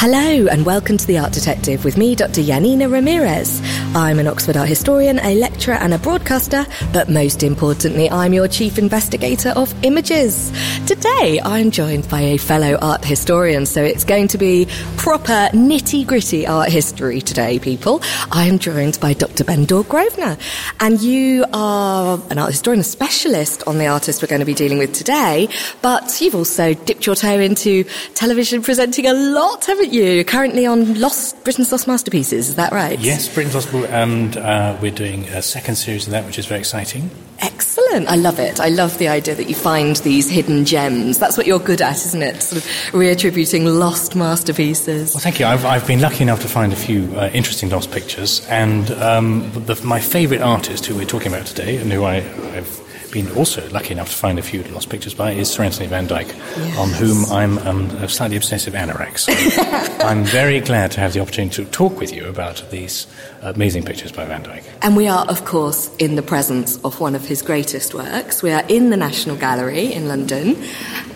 Hello, and welcome to The Art Detective with me, Dr. Janina Ramirez. I'm an Oxford art historian, a lecturer, and a broadcaster, but most importantly, I'm your chief investigator of images. Today, I'm joined by a fellow art historian, so it's going to be proper nitty gritty art history today, people. I'm joined by Dr. Bendor Grosvenor, and you are an art historian, a specialist on the artist we're going to be dealing with today, but you've also dipped your toe into television presenting a lot, haven't? You're currently on Lost Britain's Lost Masterpieces, is that right? Yes, Britain's Lost, and uh, we're doing a second series of that, which is very exciting. Excellent. I love it. I love the idea that you find these hidden gems. That's what you're good at, isn't it? Sort of reattributing lost masterpieces. Well, thank you. I've, I've been lucky enough to find a few uh, interesting lost pictures, and um, the, my favourite artist who we're talking about today, and who I, I've been also lucky enough to find a few lost pictures by is Sir Anthony van Dyck, yes. on whom I'm um, a slightly obsessive anorak. So I'm very glad to have the opportunity to talk with you about these amazing pictures by Van Dyck. And we are, of course, in the presence of one of his greatest works. We are in the National Gallery in London.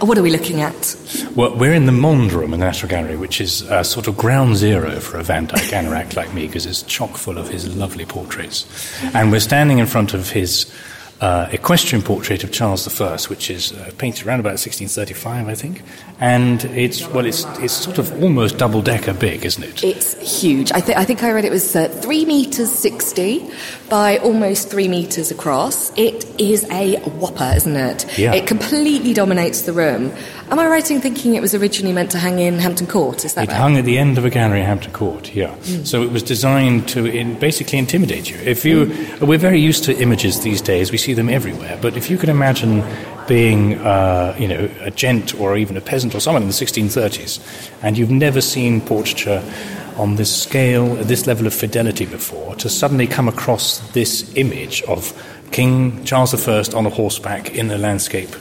What are we looking at? Well, we're in the Monde Room in the National Gallery, which is a sort of ground zero for a Van Dyck anorak like me because it's chock full of his lovely portraits. And we're standing in front of his uh, equestrian portrait of Charles I, which is uh, painted around about 1635, I think. And it's, well, it's, it's sort of almost double decker big, isn't it? It's huge. I, th- I think I read it was uh, 3 metres 60 by almost 3 metres across. It is a whopper, isn't it? Yeah. It completely dominates the room. Am I right in thinking it was originally meant to hang in Hampton Court? Is that it right? hung at the end of a gallery at Hampton Court, yeah. Mm. So it was designed to in, basically intimidate you. If you, mm. we're very used to images these days. We see them everywhere. But if you could imagine being, uh, you know, a gent or even a peasant or someone in the 1630s, and you've never seen portraiture on this scale, this level of fidelity before, to suddenly come across this image of King Charles I on a horseback in a landscape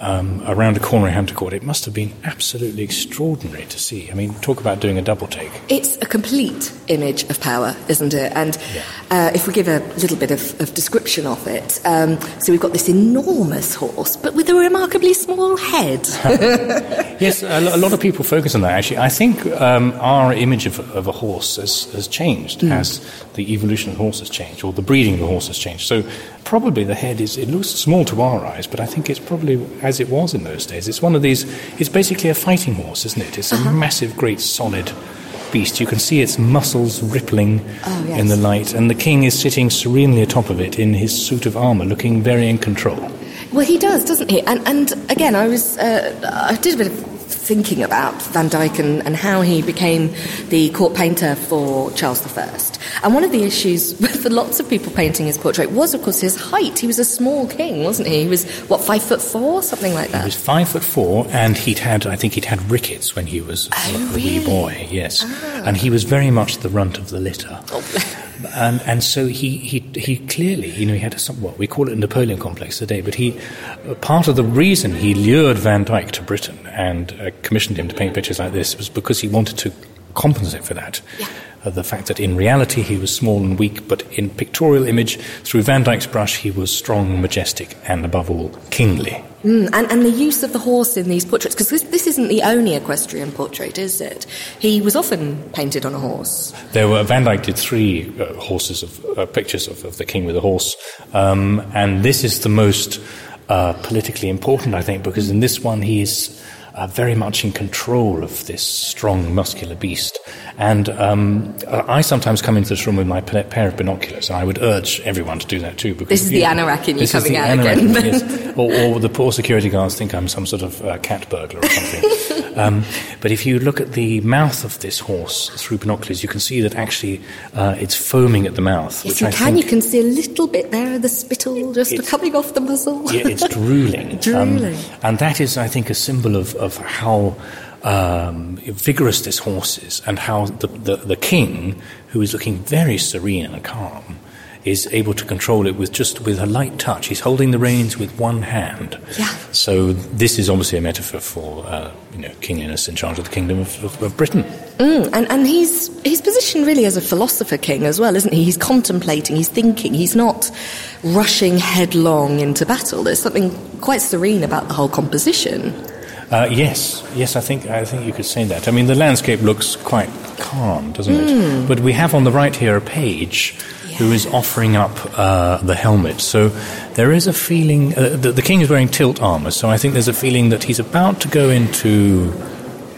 um, around a corner in Hampton Court. It must have been absolutely extraordinary to see. I mean, talk about doing a double take. It's a complete image of power, isn't it? And yeah. uh, if we give a little bit of, of description of it, um, so we've got this enormous horse, but with a remarkably small head. yes, a, a, lot of people focus on that. Actually, I think um, our image of, of, a horse has, has changed mm. as the evolution of the horse has changed, or the breeding of the horse has changed. So probably the head is it looks small to our eyes, but I think it's probably as it was in those days. It's one of these. It's basically a fighting horse, isn't it? It's a uh-huh. massive, great, solid beast. You can see its muscles rippling oh, yes. in the light, and the king is sitting serenely atop of it in his suit of armour, looking very in control. Well, he does, doesn't he? And, and again, I was uh, I did a bit of thinking about Van Dyck and, and, how he became the court painter for Charles I. And one of the issues with lots of people painting his portrait was, of course, his height. He was a small king, wasn't he? He was, what, five foot four? Something like that. He was five foot four, and he'd had, I think he'd had rickets when he was oh, a really? wee boy, yes. Ah. And he was very much the runt of the litter. Oh. And, and so he, he, he clearly, you know, he had a, what we call it a Napoleon complex today, but he, part of the reason he lured Van Dyck to Britain and uh, commissioned him to paint pictures like this was because he wanted to compensate for that. Yeah. Uh, the fact that in reality he was small and weak, but in pictorial image, through Van Dyck's brush, he was strong, majestic, and above all, kingly. Mm, and, and the use of the horse in these portraits, because this, this isn't the only equestrian portrait, is it? He was often painted on a horse. There were Van Dyck did three uh, horses of uh, pictures of, of, the king with a horse, um, and this is the most uh, politically important, I think, because in this one he is uh, very much in control of this strong, muscular beast. And um, I sometimes come into this room with my pair of binoculars, and I would urge everyone to do that too. Because, this is the know, anorak in you coming out again. yes. or, or, the poor security guards think I'm some sort of uh, cat burglar or something. um, but if you look at the mouth of this horse through binoculars, you can see that actually uh, it's foaming at the mouth. Yes, you I can. You can see a little bit there of the spittle just coming off the muzzle. yeah, it's drooling. drooling. Um, and that is, I think, a symbol of, of how um, vigorous this horse is, and how the, the, the king, who is looking very serene and calm, is able to control it with just with a light touch. He's holding the reins with one hand. Yeah. So this is obviously a metaphor for uh, you know King Innes in charge of the kingdom of, of, of Britain. Mm, and and he's he's positioned really as a philosopher king as well, isn't he? He's contemplating, he's thinking, he's not rushing headlong into battle. There's something quite serene about the whole composition. Uh, yes, yes, I think I think you could say that. I mean, the landscape looks quite calm, doesn't mm. it? Hmm. But we have on the right here a page yeah. who is offering up uh, the helmet. So there is a feeling uh, the, the, king is wearing tilt armor. So I think there's a feeling that he's about to go into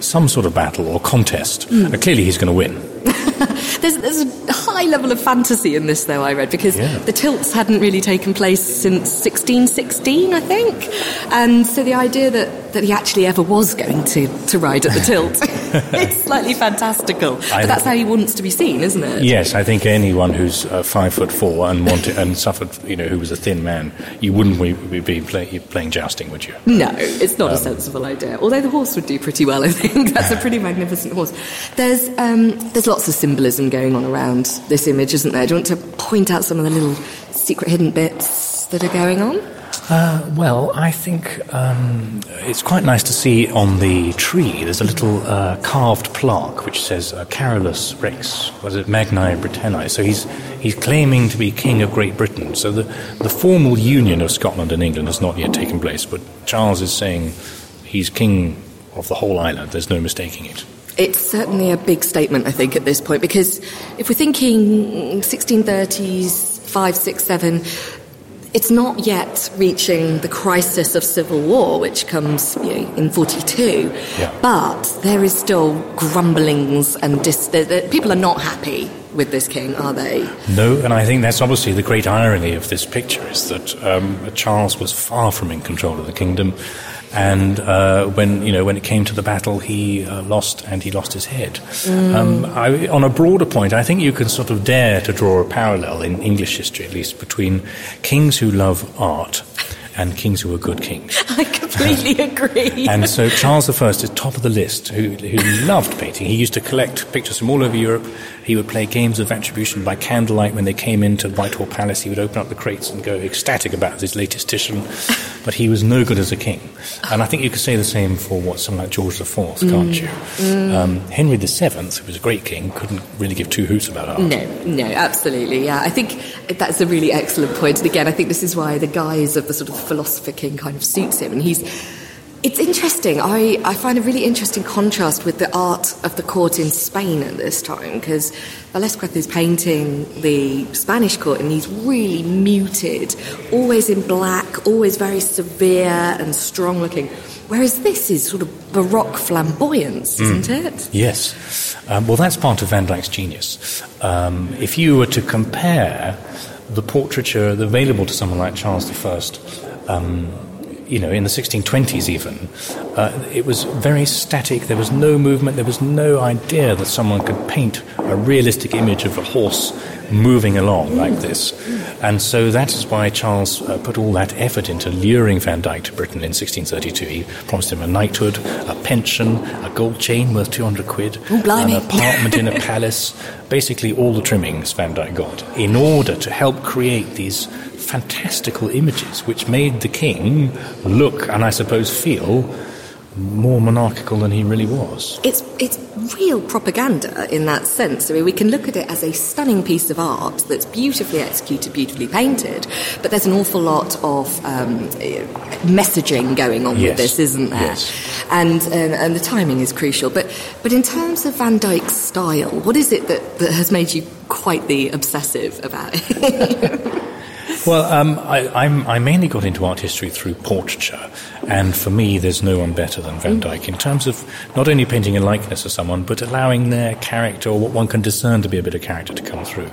some sort of battle or contest. Mm. clearly, he's going to win. there's, there's a high level of fantasy in this, though, I read, because yeah. the tilts hadn't really taken place since 1616, I think. And so the idea that, that he actually ever was going to, to ride at the tilt it's slightly fantastical. But that's how he wants to be seen, isn't it? Yes, I think anyone who's uh, five foot four and wanted, and suffered, you know, who was a thin man, you wouldn't be, be play, playing jousting, would you? No, it's not um, a sensible idea. Although the horse would do pretty well, I think. That's a pretty magnificent horse. There's, um, there's lots of symbolism going on around this image, isn't there? Do you want to point out some of the little secret hidden bits that are going on? Uh, well, I think um, it's quite nice to see on the tree. There's a little uh, carved plaque which says uh, "Carolus Rex." Was it Magnae Britanniae? So he's he's claiming to be king of Great Britain. So the the formal union of Scotland and England has not yet taken place, but Charles is saying he's king of the whole island. There's no mistaking it. It's certainly a big statement, I think, at this point, because if we're thinking 1630s, five, six, seven, it's not yet reaching the crisis of civil war, which comes you know, in 42, yeah. but there is still grumblings and dis- people are not happy with this king, are they? No, and I think that's obviously the great irony of this picture is that um, Charles was far from in control of the kingdom. And uh, when you know when it came to the battle, he uh, lost and he lost his head. Mm. Um, I, on a broader point, I think you can sort of dare to draw a parallel in English history, at least, between kings who love art and kings who were good kings. I completely agree. and so Charles I is top of the list, who, who loved painting. He used to collect pictures from all over Europe. He would play games of attribution by candlelight when they came into Whitehall Palace. He would open up the crates and go ecstatic about his latest Titian. But he was no good as a king. And I think you could say the same for what someone like George IV, mm. can't you? Mm. Um, Henry VII, who was a great king, couldn't really give two hoots about art. No, no, absolutely, yeah. I think that's a really excellent point. And again, I think this is why the guise of the sort of philosopher king kind of suits him. And he's it's interesting. I, I find a really interesting contrast with the art of the court in Spain at this time because Velázquez is painting the Spanish court and he's really muted, always in black, always very severe and strong looking. Whereas this is sort of Baroque flamboyance, isn't mm. it? Yes. Um, well, that's part of Van Dyck's genius. Um, if you were to compare the portraiture available to someone like Charles I, um, you know, in the 1620s even, uh, it was very static. There was no movement. There was no idea that someone could paint a realistic image of a horse moving along like this. And so that is why Charles uh, put all that effort into luring Van Dyck to Britain in 1632. He promised him a knighthood, a pension, a gold chain worth 200 quid, Ooh, an apartment in a palace, basically all the trimmings Van Dyck got, in order to help create these fantastical images which made the king look and I suppose feel more monarchical than he really was. It's it's real propaganda in that sense. I mean, we can look at it as a stunning piece of art that's beautifully executed, beautifully painted, but there's an awful lot of um, messaging going on Yes. with this, isn't there? Yes. And, and and the timing is crucial. But but in terms of Van Dyck's style, what is it that, that has made you quite the obsessive about it? Well, um, I, I'm, I mainly got into art history through portraiture, and for me, there's no one better than Van Dyck in terms of not only painting a likeness of someone, but allowing their character, or what one can discern to be a bit of character, to come through.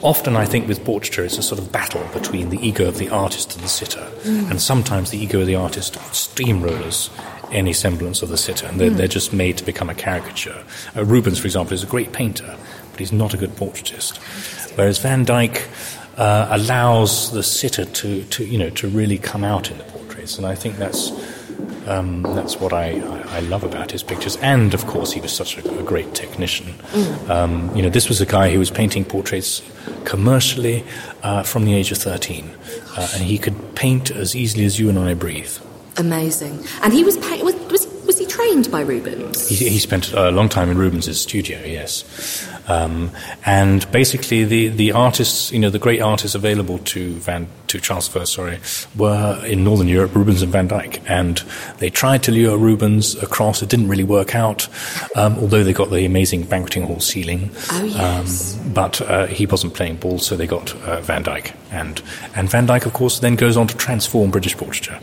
Often, I think with portraiture, it's a sort of battle between the ego of the artist and the sitter, and sometimes the ego of the artist steamrollers any semblance of the sitter, and they're, they're just made to become a caricature. Uh, Rubens, for example, is a great painter, but he's not a good portraitist. Whereas Van Dyck uh, allows the sitter to, to, you know, to really come out in the portraits, and I think that's um, that's what I, I, I love about his pictures. And of course, he was such a, a great technician. Um, you know, this was a guy who was painting portraits commercially uh, from the age of thirteen, uh, and he could paint as easily as you and I breathe. Amazing. And he was pa- was, was was he trained by Rubens? He, he spent a long time in Rubens' studio, yes. Um, and basically, the, the artists, you know, the great artists available to Van to Charles I, sorry, were in Northern Europe, Rubens and Van Dyck, and they tried to lure Rubens across. It didn't really work out, um, although they got the amazing banqueting hall ceiling. Oh, yes. Um, but uh, he wasn't playing ball, so they got uh, Van Dyck, and and Van Dyck, of course, then goes on to transform British portraiture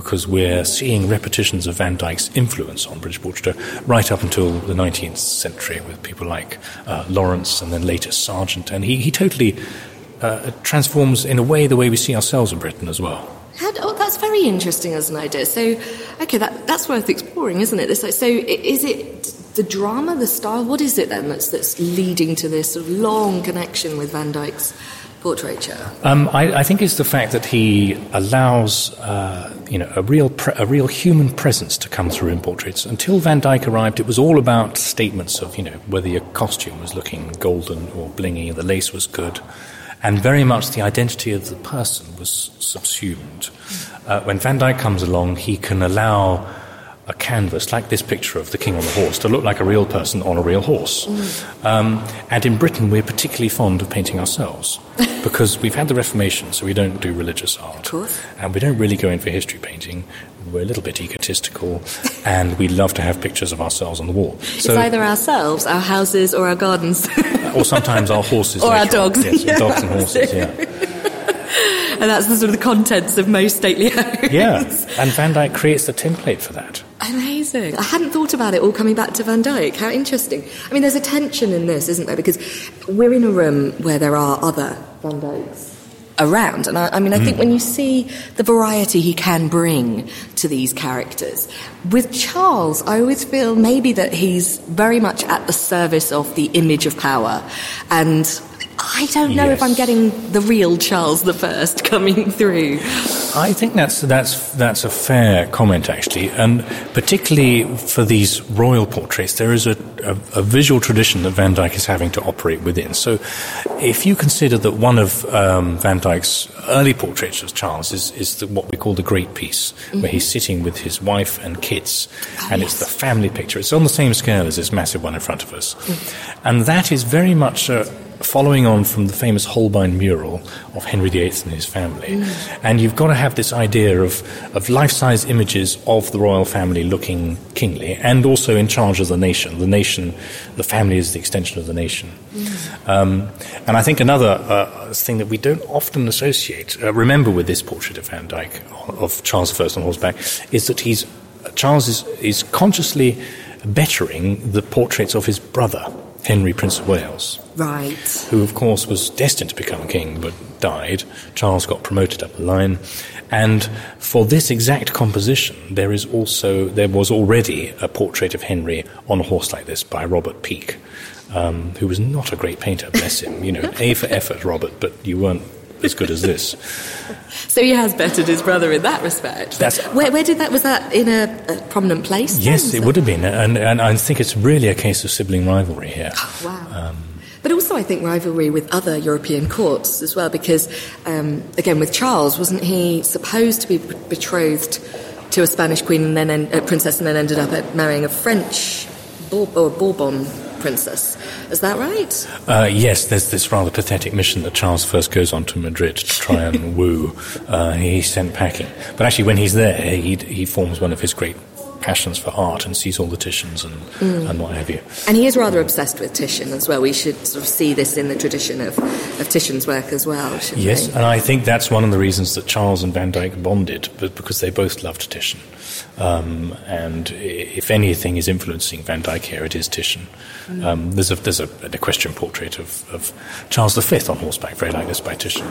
because we're seeing repetitions of Van Dyck's influence on British portraiture right up until the 19th century with people like uh, Lawrence and then later Sargent. And he, he totally uh, transforms, in a way, the way we see ourselves in Britain as well. Oh, that's very interesting as an idea. So, okay, that, that's worth exploring, isn't it? So, so is it the drama, the style? What is it then that's, that's leading to this sort of long connection with Van Dyck's portraiture? Um, I, I think it's the fact that he allows, uh, you know, a real pre- a real human presence to come through in portraits. Until Van Dyck arrived, it was all about statements of, you know, whether your costume was looking golden or blingy, the lace was good, and very much the identity of the person was subsumed. Uh, when Van Dyck comes along, he can allow a canvas like this picture of the king on the horse to look like a real person on a real horse. Um, and in Britain, we're particularly fond of painting ourselves because we've had the Reformation, so we don't do religious art. course. And we don't really go in for history painting. We're a little bit egotistical, and we love to have pictures of ourselves on the wall. it's either ourselves, our houses, or our gardens. or sometimes our horses. Or our dogs. Yes, Yeah, dogs and horses, yeah. and that's the sort of the contents of most stately homes. Yeah, and Van Dyck creates the template for that. Amazing. I hadn't thought about it all coming back to Van Dyck. How interesting. I mean, there's a tension in this, isn't there? Because we're in a room where there are other Van Dycks around. And I, I mean, I think hmm. when you see the variety he can bring to these characters, with Charles, I always feel maybe that he's very much at the service of the image of power. And I don't know if I'm getting the real Charles the First coming through. I think that's that's that's a fair comment actually, and particularly for these royal portraits, there is a, a, a visual tradition that Van Dyck is having to operate within. So, if you consider that one of um, Van Dyck's early portraits of Charles is is the, what we call the Great Piece, where he's sitting with his wife and kids, and it's the family picture. It's on the same scale as this massive one in front of us, and that is very much. Uh, following on from the famous Holbein mural of Henry VIII and his family. And you've got to have this idea of, of life size images of the royal family looking kingly and also in charge of the nation. The nation, the family is the extension of the nation. Um, and I think another uh, thing that we don't often associate, uh, remember with this portrait of Van Dyck, of Charles I on horseback, is that he's, Charles is, is consciously bettering the portraits of his brother, Henry, Prince of Wales Right. who of course was destined to become king but died. Charles got promoted up the line. And for this exact composition, there is also, there was already a portrait of Henry on a horse like this by Robert Peake, um, who was not a great painter, bless him. You know, A for effort, Robert, but you weren't as good as this. So he has bettered his brother in that respect. That's- where, where did that was that in a, a prominent place? Yes, it would have been. And, and I think it's really a case of sibling rivalry here. Wow. but also, I think rivalry with other European courts as well, because um, again, with Charles, wasn't he supposed to be betrothed to a Spanish queen and then en- uh, princess, and then ended up marrying a French Bour- Bourbon princess. Is that right? Uh, yes, there's this rather pathetic mission that Charles first goes on to Madrid to try and woo. Uh, he's sent packing. But actually, when he's there, he, he forms one of his great passions for art and sees all the Titians and, mm. and what have you. And he is rather obsessed with Titian as well. We should sort of see this in the tradition of, of Titian's work as well, Yes, we? and I think that's one of the reasons that Charles and Van Dyck bonded, but because they both loved Titian. Um, and if anything is influencing Van Dyck here, it is Titian. Mm. Um, there's a there's a, an equestrian portrait of, of Charles V on horseback, very like this by Titian.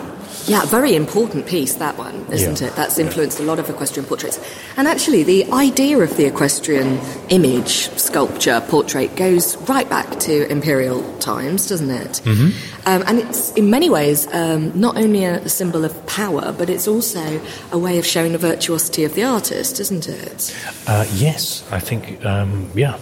Yeah, very important piece that one, isn't yeah. it? That's influenced yeah. a lot of equestrian portraits. And actually, the idea of the equestrian image, sculpture, portrait goes right back to imperial times, doesn't it? Mm-hmm. Um, and it's in many ways um, not only a symbol of power, but it's also a way of showing the virtuosity of the artist, isn't it? Uh, yes, I think, um, yeah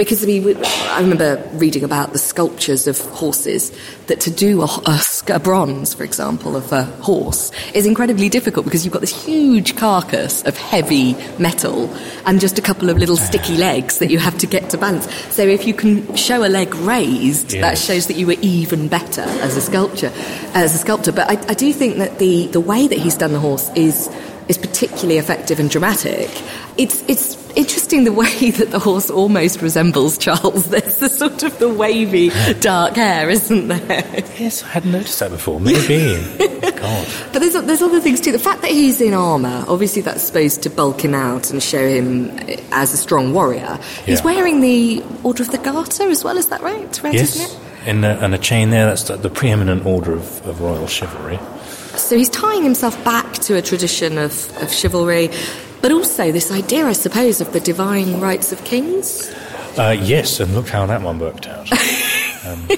because we, I remember reading about the sculptures of horses that to do a, a, a, bronze, for example, of a horse is incredibly difficult because you've got this huge carcass of heavy metal and just a couple of little sticky legs that you have to get to balance. So if you can show a leg raised, yes. that shows that you were even better as a sculptor. As a sculptor, but I, I do think that the the way that he's done the horse is is particularly effective and dramatic. It's it's interesting the way that the horse almost resembles Charles. There's the sort of the wavy dark hair, isn't there? Yes, I hadn't noticed that before. Maybe. God. But there's, there's other things too. The fact that he's in armour, obviously that's supposed to bulk him out and show him as a strong warrior. He's wearing the Order of the Garter as well, is that right? right yes. In a, and a chain there, that's the, the preeminent order of, of royal chivalry. So he's tying himself back to a tradition of, of chivalry but also this idea, I suppose, of the divine rights of kings. Uh, yes, and look how that one worked out. Um,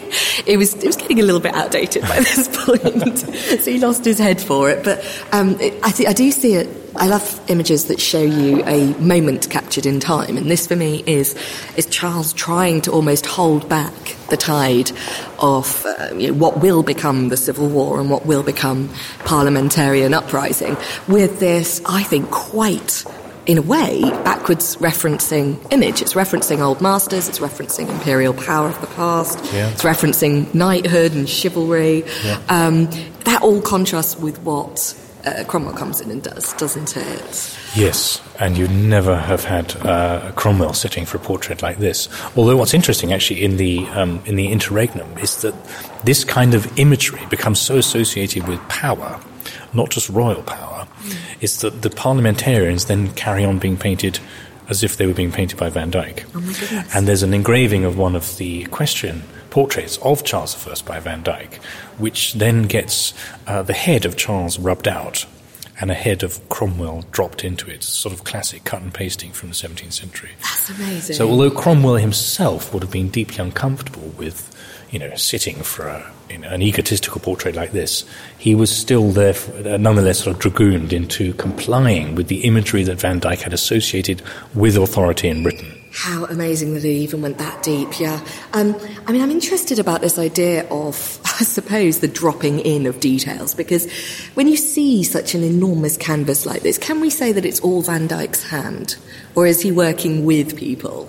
it was it was getting a little bit outdated by this point, so he lost his head for it. But um, it, I, th- I do see it. I love images that show you a moment captured in time, and this for me is is Charles trying to almost hold back the tide of uh, you know, what will become the civil war and what will become parliamentarian uprising with this, I think, quite in a way, backwards referencing image. It's referencing old masters, it's referencing imperial power of the past, yeah. it's referencing knighthood and chivalry. Yeah. Um, that all contrasts with what uh, Cromwell comes in and does, doesn't it? Yes, and you'd never have had uh, Cromwell sitting for a portrait like this. Although what's interesting, actually, in the um, in the interregnum, is that this kind of imagery becomes so associated with power, not just royal power, mm. is that the parliamentarians then carry on being painted as if they were being painted by Van Dyck. Oh. And there's an engraving of one of the equestrian portraits of Charles I by Van Dyck, which then gets uh, the head of Charles rubbed out and a head of Cromwell dropped into it. Sort of classic cut and pasting from the 17th century. That's amazing. So, although Cromwell himself would have been deeply uncomfortable with, you know, sitting for a, know, an egotistical portrait like this, he was still there, nonetheless, sort of dragooned into complying with the imagery that Van Dyck had associated with authority in Britain. How amazing that it even went that deep, yeah. Um, I mean, I'm interested about this idea of, I suppose, the dropping in of details, because when you see such an enormous canvas like this, can we say that it's all Van Dyck's hand? Or is he working with people?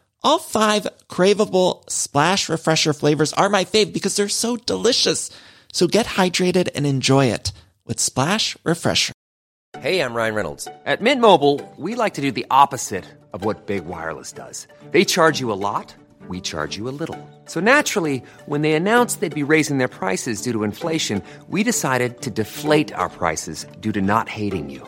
All five craveable Splash Refresher flavors are my fave because they're so delicious. So get hydrated and enjoy it with Splash Refresher. Hey, I'm Ryan Reynolds. At Mint Mobile, we like to do the opposite of what Big Wireless does. They charge you a lot, we charge you a little. So naturally, when they announced they'd be raising their prices due to inflation, we decided to deflate our prices due to not hating you.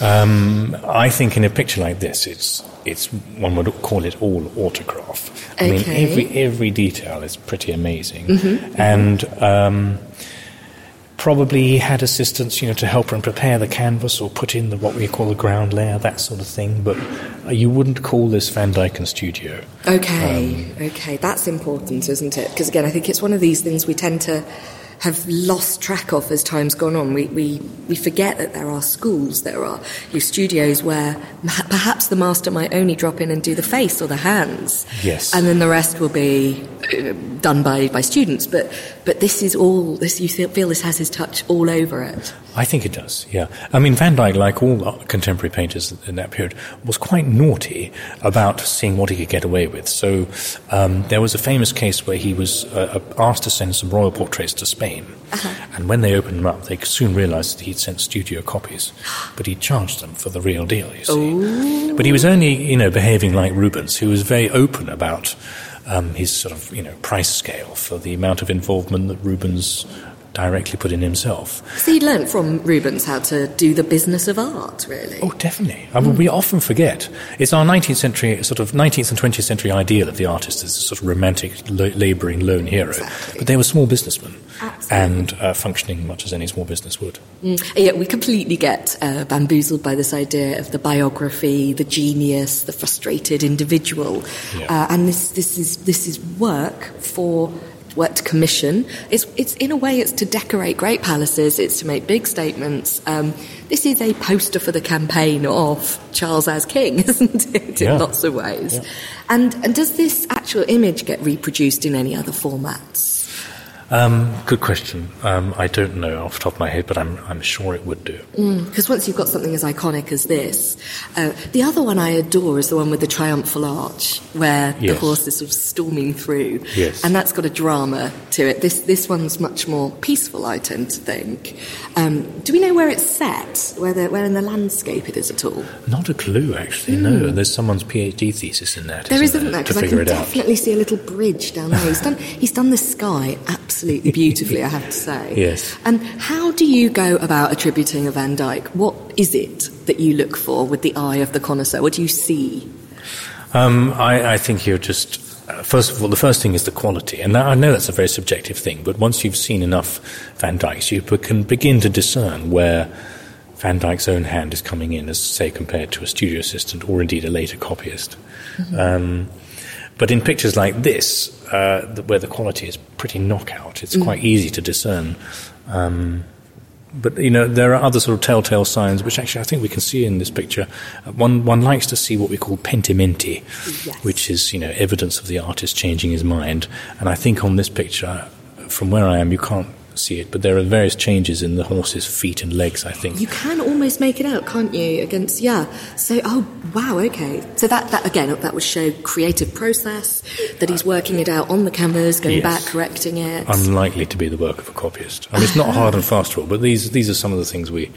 Um, I think in a picture like this, it's it's one would call it all autograph. I mean, every every detail is pretty amazing, and um, probably he had assistants, you know, to help him prepare the canvas or put in the what we call the ground layer, that sort of thing. But uh, you wouldn't call this Van Dyck and Studio. Okay, okay, that's important, isn't it? Because again, I think it's one of these things we tend to have lost track of as time's gone on. We, we, we forget that there are schools, there are your studios where perhaps the master might only drop in and do the face or the hands. Yes. And then the rest will be uh, done by, by students. But, but this is all, this, you feel, feel this has his touch all over it. I think it does, yeah. I mean, Van Dyck, like all contemporary painters in that period, was quite naughty about seeing what he could get away with. So um, there was a famous case where he was uh, asked to send some royal portraits to Spain. And when they opened them up, they soon realized that he'd sent studio copies. But he charged them for the real deal, you see. But he was only, you know, behaving like Rubens, who was very open about um, his sort of, you know, price scale for the amount of involvement that Rubens directly put in himself. So he learnt from Rubens how to do the business of art, really. Oh, definitely. I mean, we often forget. It's our 19th century, sort of 19th and 20th century ideal of the artist as a sort of romantic, lo- labouring lone hero. Exactly. But they were small businessmen Absolutely. and uh, functioning much as any small business would. Mm. Yeah, we completely get uh, bamboozled by this idea of the biography, the genius, the frustrated individual, Yeah. uh, and this this is this is work for work to commission. It's it's in a way it's to decorate great palaces. It's to make big statements. Um, this is a poster for the campaign of Charles as king, isn't it? Yeah. In lots of ways. Yeah. And and does this actual image get reproduced in any other formats? Um, good question. Um, I don't know off the top of my head, but I'm, I'm sure it would do. Because once you've got something as iconic as this, uh, the other one I adore is the one with the triumphal arch, where the Yes. horse is sort of storming through, Yes. and that's got a drama to it. This this one's much more peaceful, I tend to think. Um, do we know where it's set? Where the, where in the landscape it is at all? Not a clue, actually. No, there's someone's PhD thesis in that. There isn't isn't there because I can it out. definitely see a little bridge down there. He's done he's done the sky absolutely beautifully, I have to say. Yes. And how do you go about attributing a Van Dyck? What is it that you look for with the eye of the connoisseur? What do you see? Um, I, I think you're just. Uh, first of all, the first thing is the quality, and I know that's a very subjective thing. But once you've seen enough Van Dycks, you can begin to discern where Van Dyck's own hand is coming in, as say compared to a studio assistant or indeed a later copyist. Um, but in pictures like this, uh, where the quality is pretty knockout, it's quite easy to discern. Um, but you know there are other sort of telltale signs which actually I think we can see in this picture. Uh, one one likes to see what we call pentimenti, Yes. which is you know evidence of the artist changing his mind. And I think on this picture, from where I am, you can't see it, but there are various changes in the horse's feet and legs. I think. You can almost make it out, can't you? Against yeah. So oh wow, okay. So that that again that would show creative process that he's working it out on the canvas, going Yes. back, correcting it. Unlikely to be the work of a copyist. I mean, it's not hard and fast rule, but these these are some of the things we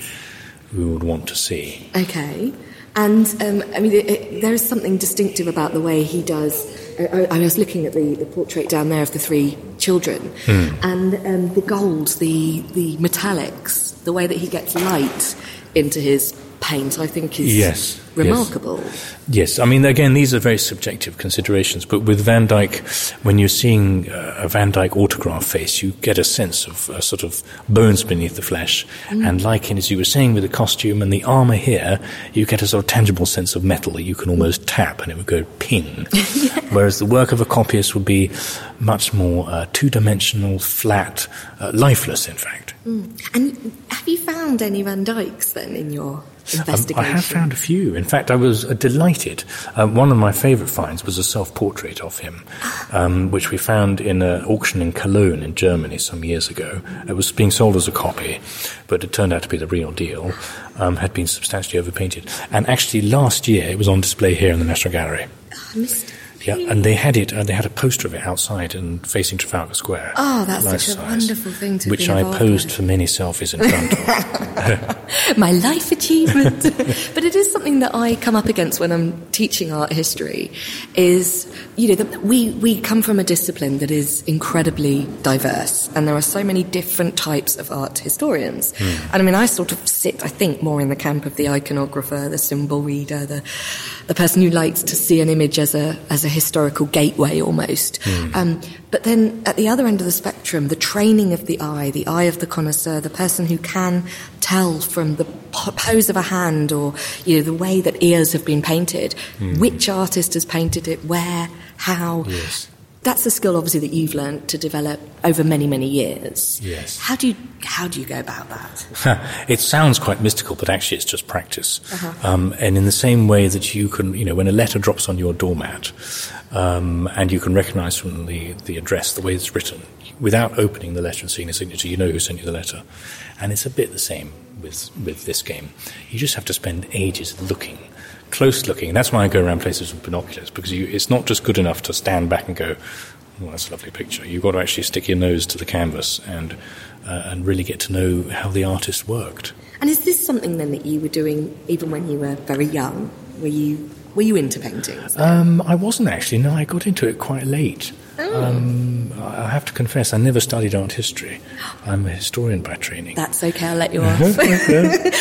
we would want to see. Okay. And um, I mean, it, it, there is something distinctive about the way he does. I, I was looking at the, the portrait down there of the three children, Hmm. and um, the gold, the the metallics, the way that he gets light into his paint, I think is Yes, remarkable. Yes, I mean, again, these are very subjective considerations, but with Van Dyck, when you're seeing uh, a Van Dyck autograph face, you get a sense of uh, sort of bones beneath the flesh. And like in, as you were saying, with the costume and the armour here, you get a sort of tangible sense of metal that you can almost tap and it would go ping. Whereas the work of a copyist would be much more uh, two dimensional, flat, uh, lifeless, in fact. And have you found any Van Dycks then in your investigation? Um, I have found a few. In fact, I was uh, delighted. Um, one of my favourite finds was a self-portrait of him, um, which we found in an auction in Cologne in Germany some years ago. It was being sold as a copy, but it turned out to be the real deal. Um, had been substantially overpainted, and actually last year it was on display here in the National Gallery. Oh, I missed it. Yeah, and they had it. Uh, they had a poster of it outside and facing Trafalgar Square. Oh, that's such a wonderful thing to Which I posed with. for many selfies in front of. my life achievement. but it is something that I come up against when I'm teaching art history. Is you know that we we come from a discipline that is incredibly diverse, and there are so many different types of art historians. And I mean, I sort of sit, I think, more in the camp of the iconographer, the symbol reader, the the person who likes to see an image as a as a historical gateway almost. Um, but then at the other end of the spectrum, the training of the eye, the eye of the connoisseur, the person who can tell from the pose of a hand or you know the way that ears have been painted, which artist has painted it, where, how. Yes. That's a skill, obviously, that you've learned to develop over many, many years. Yes. How do you how do you go about that? it sounds quite mystical, but actually it's just practice. Uh-huh. Um, and in the same way that you can, you know, when a letter drops on your doormat, um, and you can recognise from the, the address the way it's written, without opening the letter and seeing the signature, you know who sent you the letter. And it's a bit the same with, with this game. You just have to spend ages looking, close looking. And that's why I go around places with binoculars, because you, it's not just good enough to stand back and go, well, that's a lovely picture. You've got to actually stick your nose to the canvas and, uh, and really get to know how the artist worked. And is this something then that you were doing even when you were very young? Were you were you into paintings? Um, I wasn't actually. No, I got into it quite late. Um, I have to confess, I never studied art history. I'm a historian by training. That's okay, I'll let you off.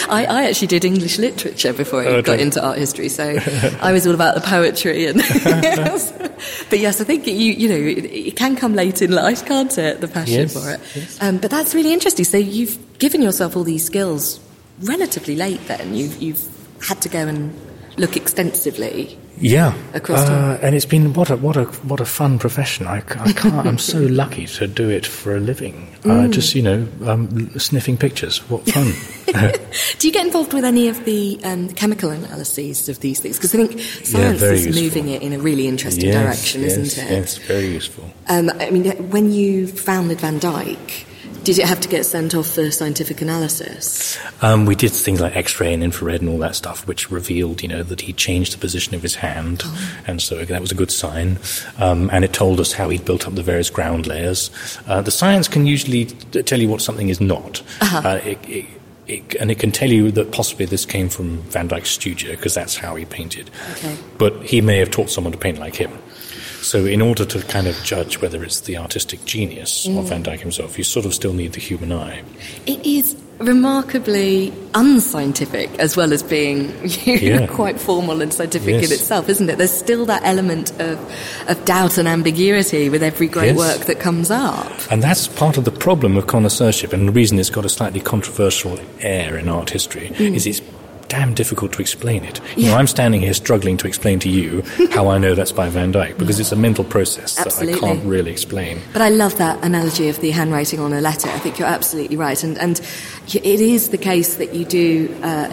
I, I actually did English literature before I Oh, got into art history, so I was all about the poetry. And but yes, I think you you know it, it can come late in life, can't it? The passion Yes, for it. Um, but that's really interesting. So you've given yourself all these skills relatively late. Then you've you've had to go and look extensively. Yeah, Across uh, and it's been what a what a what a fun profession. I can't. I'm so lucky to do it for a living. Uh, Mm. just you know, um, sniffing pictures. What fun! Do you get involved with any of the um, chemical analyses of these things? Because I think science very is useful. moving it in a really interesting yes, direction, yes, isn't it? Yes, very useful. Um, I mean, when you founded Van Dyck, did it have to get sent off for scientific analysis? Um, we did things like X-ray and infrared and all that stuff, which revealed, you know, that he changed the position of his hand, and so that was a good sign. Um, and it told us how he'd built up the various ground layers. Uh, the science can usually t- tell you what something is not. Uh, it, it, it, and it can tell you that possibly this came from Van Dyck's studio because that's how he painted. Okay. But he may have taught someone to paint like him. So, in order to kind of judge whether it's the artistic genius of mm. Van Dyck himself, you sort of still need the human eye. It is remarkably unscientific as well as being Yeah. quite formal and scientific in itself, isn't it? There's still that element of, of doubt and ambiguity with every great Yes. work that comes up. And that's part of the problem of connoisseurship, and the reason it's got a slightly controversial air in art history mm. is it's damn difficult to explain it. You know, I'm standing here struggling to explain to you how I know that's by Van Dyck because it's a mental process that I can't really explain. But I love that analogy of the handwriting on a letter. I think you're absolutely right. And, and it is the case that you do. Uh,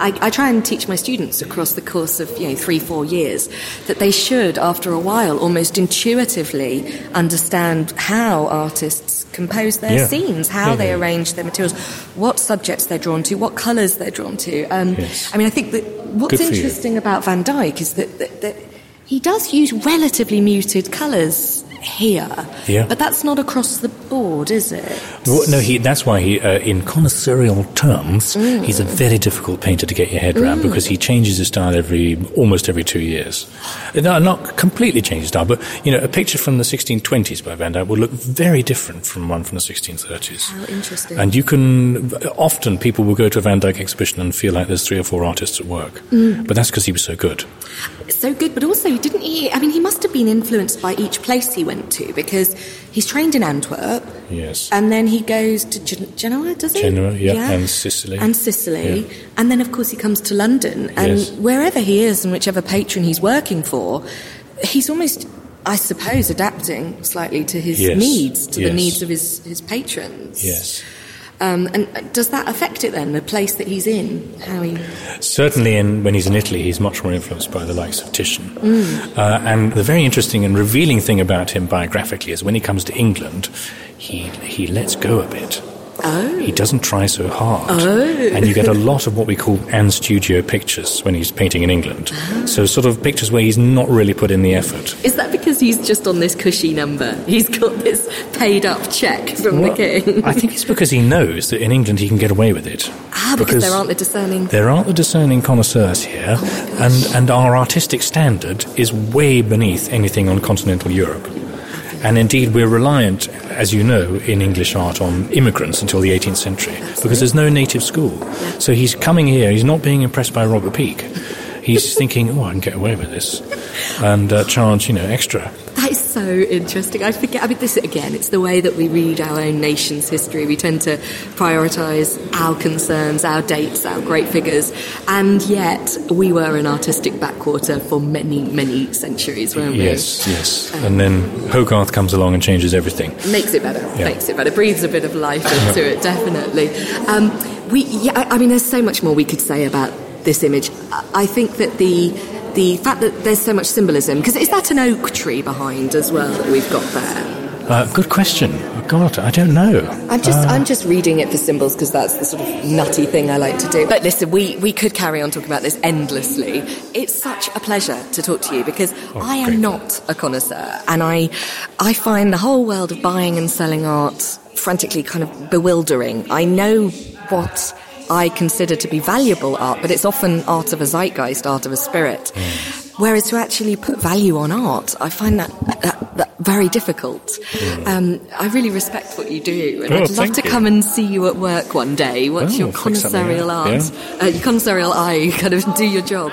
I, I try and teach my students across the course of you know three, four years that they should, after a while, almost intuitively understand how artists compose their Yeah. scenes, how Yeah, they yeah. arrange their materials, what subjects they're drawn to, what colours they're drawn to. Um, Yes. I mean, I think that what's for you. interesting about Van Dyck is that, that, that he does use relatively muted colours here, Yeah. but that's not across the board, is it? Well, no, he, that's why he, uh, in connoisseurial terms, mm. he's a very difficult painter to get your head around mm. because he changes his style every, almost every two years. No, not completely changes style, but, you know, a picture from the 1620s by Van Dyck will look very different from one from the 1630s. How interesting. And you can, often people will go to a Van Dyck exhibition and feel like there's three or four artists at work. Mm. But that's because he was so good. So good, but also didn't he? I mean, he must have been influenced by each place he went to because he's trained in Antwerp. Yes. And then he goes to Gen- Genoa, does he? Genoa, yeah, and Sicily. And Sicily. Yeah. And then, of course, he comes to London. And Yes. wherever he is and whichever patron he's working for, he's almost, I suppose, adapting slightly to his Yes, needs, to the needs of his, his patrons. Yes. Um, and does that affect it then, the place that he's in? How he Certainly, in, when he's in Italy, he's much more influenced by the likes of Titian. Uh, and the very interesting and revealing thing about him biographically is when he comes to England, he, he lets go a bit. Oh. He doesn't try so hard. And you get a lot of what we call an studio pictures when he's painting in England. So, sort of pictures where he's not really put in the effort. Is that because he's just on this cushy number? He's got this paid up check from Well, the king. I think it's because he knows that in England he can get away with it. ah, because, there aren't the discerning. There aren't the discerning connoisseurs here, and, and our artistic standard is way beneath anything on continental Europe. And indeed, we're reliant, as you know, in English art on immigrants until the 18th century because there's no native school. So he's coming here, he's not being impressed by Robert Peake. He's thinking, oh, I can get away with this, and uh, charge, you know, extra. That is so interesting. I forget. I mean, this again. It's the way that we read our own nation's history. We tend to prioritise our concerns, our dates, our great figures, and yet we were an artistic backwater for many, many centuries, weren't we? Yes, yes. And then Hogarth comes along and changes everything. Makes it better. Yeah. Makes it better. Breathes a bit of life into it, definitely. Um, we, yeah, I mean, there's so much more we could say about this image. I think that the the fact that there's so much symbolism, because is that an oak tree behind as well that we've got there? Uh, good question. Oh, God, I don't know. I'm just I'm just reading it for symbols because that's the sort of nutty thing I like to do. But listen, we, we could carry on talking about this endlessly. It's such a pleasure to talk to you because I am not a connoisseur and I I find the whole world of buying and selling art frantically kind of bewildering. I know what I consider to be valuable art, but it's often art of a zeitgeist, art of a spirit. Whereas to actually put value on art, I find that, that, that very difficult. Um, I really respect what you do, and Oh, I'd love to you. come and see you at work one day. What's Oh, your fix something connoisseurial up, art, uh, your connoisseurial eye, kind of do your job.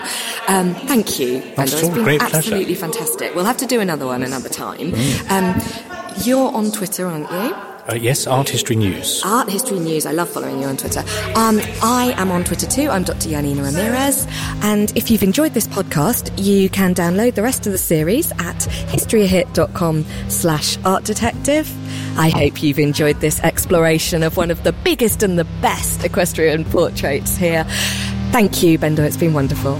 Um, thank you. That's It's been Great pleasure. absolutely fantastic. We'll have to do another one another time. Mm. Um, you're on Twitter, aren't you? Uh, yes, Art History News. Art History News. I love following you on Twitter. Um, I am on Twitter too. I'm Dr. Janina Ramirez. And if you've enjoyed this podcast, you can download the rest of the series at historyhit.com slash art detective. I hope you've enjoyed this exploration of one of the biggest and the best equestrian portraits here. Thank you, Bendor. It's been wonderful.